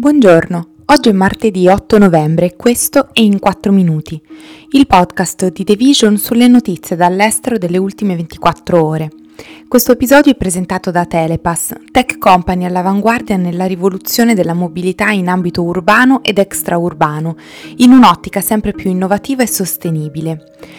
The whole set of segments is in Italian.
Buongiorno, oggi è martedì 8 novembre e questo è In 4 Minuti, il podcast di The Vision sulle notizie dall'estero delle ultime 24 ore. Questo episodio è presentato da Telepass, tech company all'avanguardia nella rivoluzione della mobilità in ambito urbano ed extraurbano, in un'ottica sempre più innovativa e sostenibile.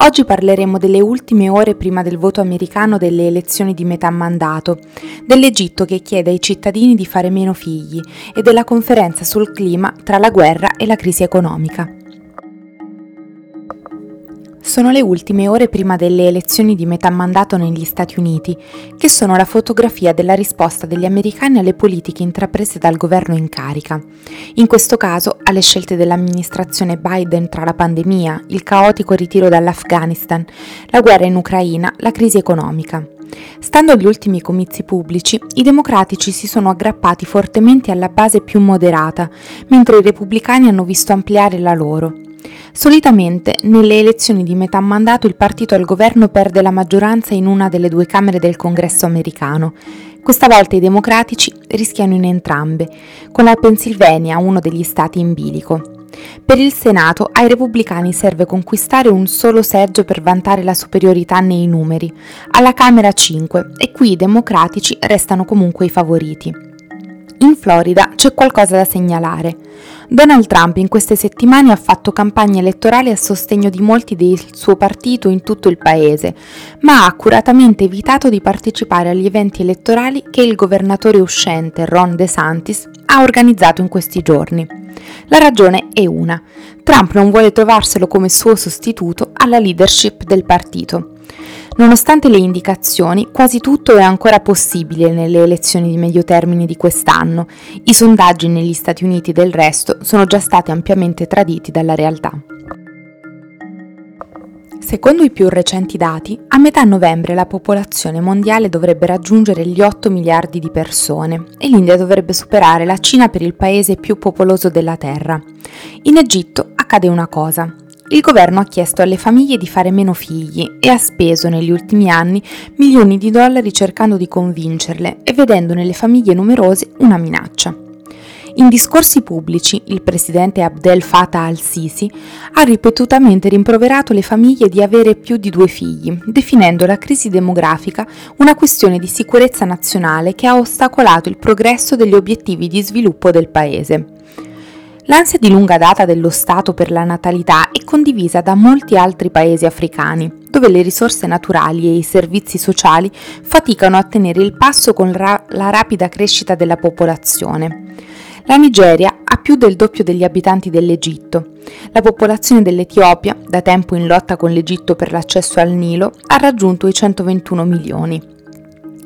Oggi parleremo delle ultime ore prima del voto americano delle elezioni di metà mandato, dell'Egitto che chiede ai cittadini di fare meno figli e della conferenza sul clima tra la guerra e la crisi economica. Sono le ultime ore prima delle elezioni di metà mandato negli Stati Uniti, che sono la fotografia della risposta degli americani alle politiche intraprese dal governo in carica. In questo caso alle scelte dell'amministrazione Biden tra la pandemia, il caotico ritiro dall'Afghanistan, la guerra in Ucraina, la crisi economica. Stando agli ultimi comizi pubblici, i democratici si sono aggrappati fortemente alla base più moderata, mentre i repubblicani hanno visto ampliare la loro. Solitamente nelle elezioni di metà mandato il partito al governo perde la maggioranza in una delle due Camere del Congresso americano. Questa volta i democratici rischiano in entrambe, con la Pennsylvania uno degli stati in bilico. Per il Senato ai repubblicani serve conquistare un solo seggio per vantare la superiorità nei numeri, alla Camera 5 e qui i democratici restano comunque i favoriti. In Florida c'è qualcosa da segnalare. Donald Trump in queste settimane ha fatto campagna elettorale a sostegno di molti del suo partito in tutto il paese, ma ha accuratamente evitato di partecipare agli eventi elettorali che il governatore uscente Ron DeSantis ha organizzato in questi giorni. La ragione è una. Trump non vuole trovarselo come suo sostituto alla leadership del partito. Nonostante le indicazioni, quasi tutto è ancora possibile nelle elezioni di medio termine di quest'anno. I sondaggi negli Stati Uniti del resto sono già stati ampiamente traditi dalla realtà. Secondo i più recenti dati, a metà novembre la popolazione mondiale dovrebbe raggiungere gli 8 miliardi di persone e l'India dovrebbe superare la Cina per il paese più popoloso della Terra. In Egitto accade una cosa. Il governo ha chiesto alle famiglie di fare meno figli e ha speso negli ultimi anni milioni di dollari cercando di convincerle e vedendo nelle famiglie numerose una minaccia. In discorsi pubblici, il presidente Abdel Fattah al-Sisi ha ripetutamente rimproverato le famiglie di avere più di due figli, definendo la crisi demografica una questione di sicurezza nazionale che ha ostacolato il progresso degli obiettivi di sviluppo del paese. L'ansia di lunga data dello Stato per la natalità è condivisa da molti altri paesi africani, dove le risorse naturali e i servizi sociali faticano a tenere il passo con ra- la rapida crescita della popolazione. La Nigeria ha più del doppio degli abitanti dell'Egitto. La popolazione dell'Etiopia, da tempo in lotta con l'Egitto per l'accesso al Nilo, ha raggiunto i 121 milioni.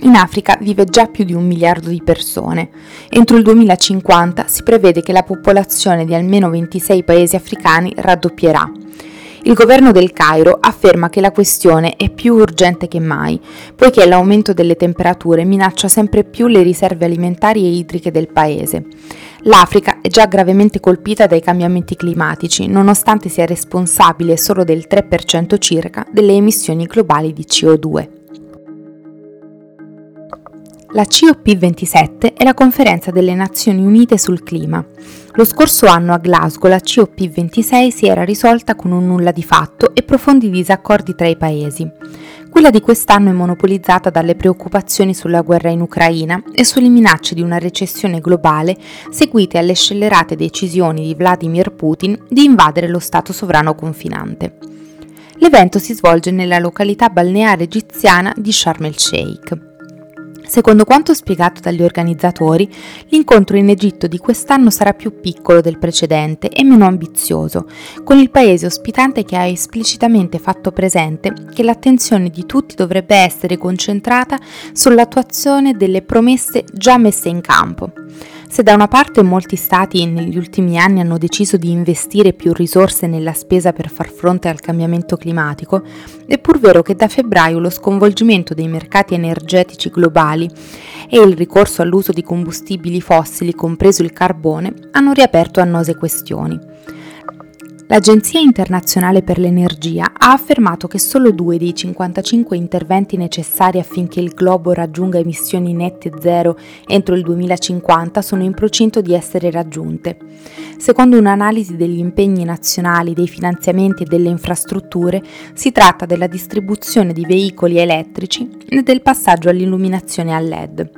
In Africa vive già più di un miliardo di persone. Entro il 2050 si prevede che la popolazione di almeno 26 paesi africani raddoppierà. Il governo del Cairo afferma che la questione è più urgente che mai, poiché l'aumento delle temperature minaccia sempre più le riserve alimentari e idriche del paese. L'Africa è già gravemente colpita dai cambiamenti climatici, nonostante sia responsabile solo del 3% circa delle emissioni globali di CO2. La COP27 è la conferenza delle Nazioni Unite sul clima. Lo scorso anno a Glasgow la COP26 si era risolta con un nulla di fatto e profondi disaccordi tra i paesi. Quella di quest'anno è monopolizzata dalle preoccupazioni sulla guerra in Ucraina e sulle minacce di una recessione globale seguite alle scellerate decisioni di Vladimir Putin di invadere lo Stato sovrano confinante. L'evento si svolge nella località balneare egiziana di Sharm el Sheikh. Secondo quanto spiegato dagli organizzatori, l'incontro in Egitto di quest'anno sarà più piccolo del precedente e meno ambizioso, con il paese ospitante che ha esplicitamente fatto presente che l'attenzione di tutti dovrebbe essere concentrata sull'attuazione delle promesse già messe in campo. Se da una parte molti stati negli ultimi anni hanno deciso di investire più risorse nella spesa per far fronte al cambiamento climatico, è pur vero che da febbraio lo sconvolgimento dei mercati energetici globali e il ricorso all'uso di combustibili fossili, compreso il carbone, hanno riaperto annose questioni. L'Agenzia internazionale per l'energia ha affermato che solo due dei 55 interventi necessari affinché il globo raggiunga emissioni nette zero entro il 2050 sono in procinto di essere raggiunte. Secondo un'analisi degli impegni nazionali, dei finanziamenti e delle infrastrutture, si tratta della distribuzione di veicoli elettrici e del passaggio all'illuminazione a LED.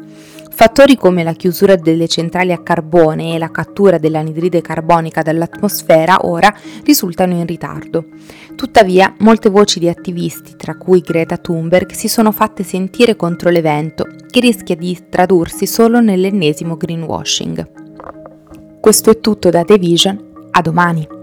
Fattori come la chiusura delle centrali a carbone e la cattura dell'anidride carbonica dall'atmosfera ora risultano in ritardo. Tuttavia, molte voci di attivisti, tra cui Greta Thunberg, si sono fatte sentire contro l'evento, che rischia di tradursi solo nell'ennesimo greenwashing. Questo è tutto da The Vision, a domani!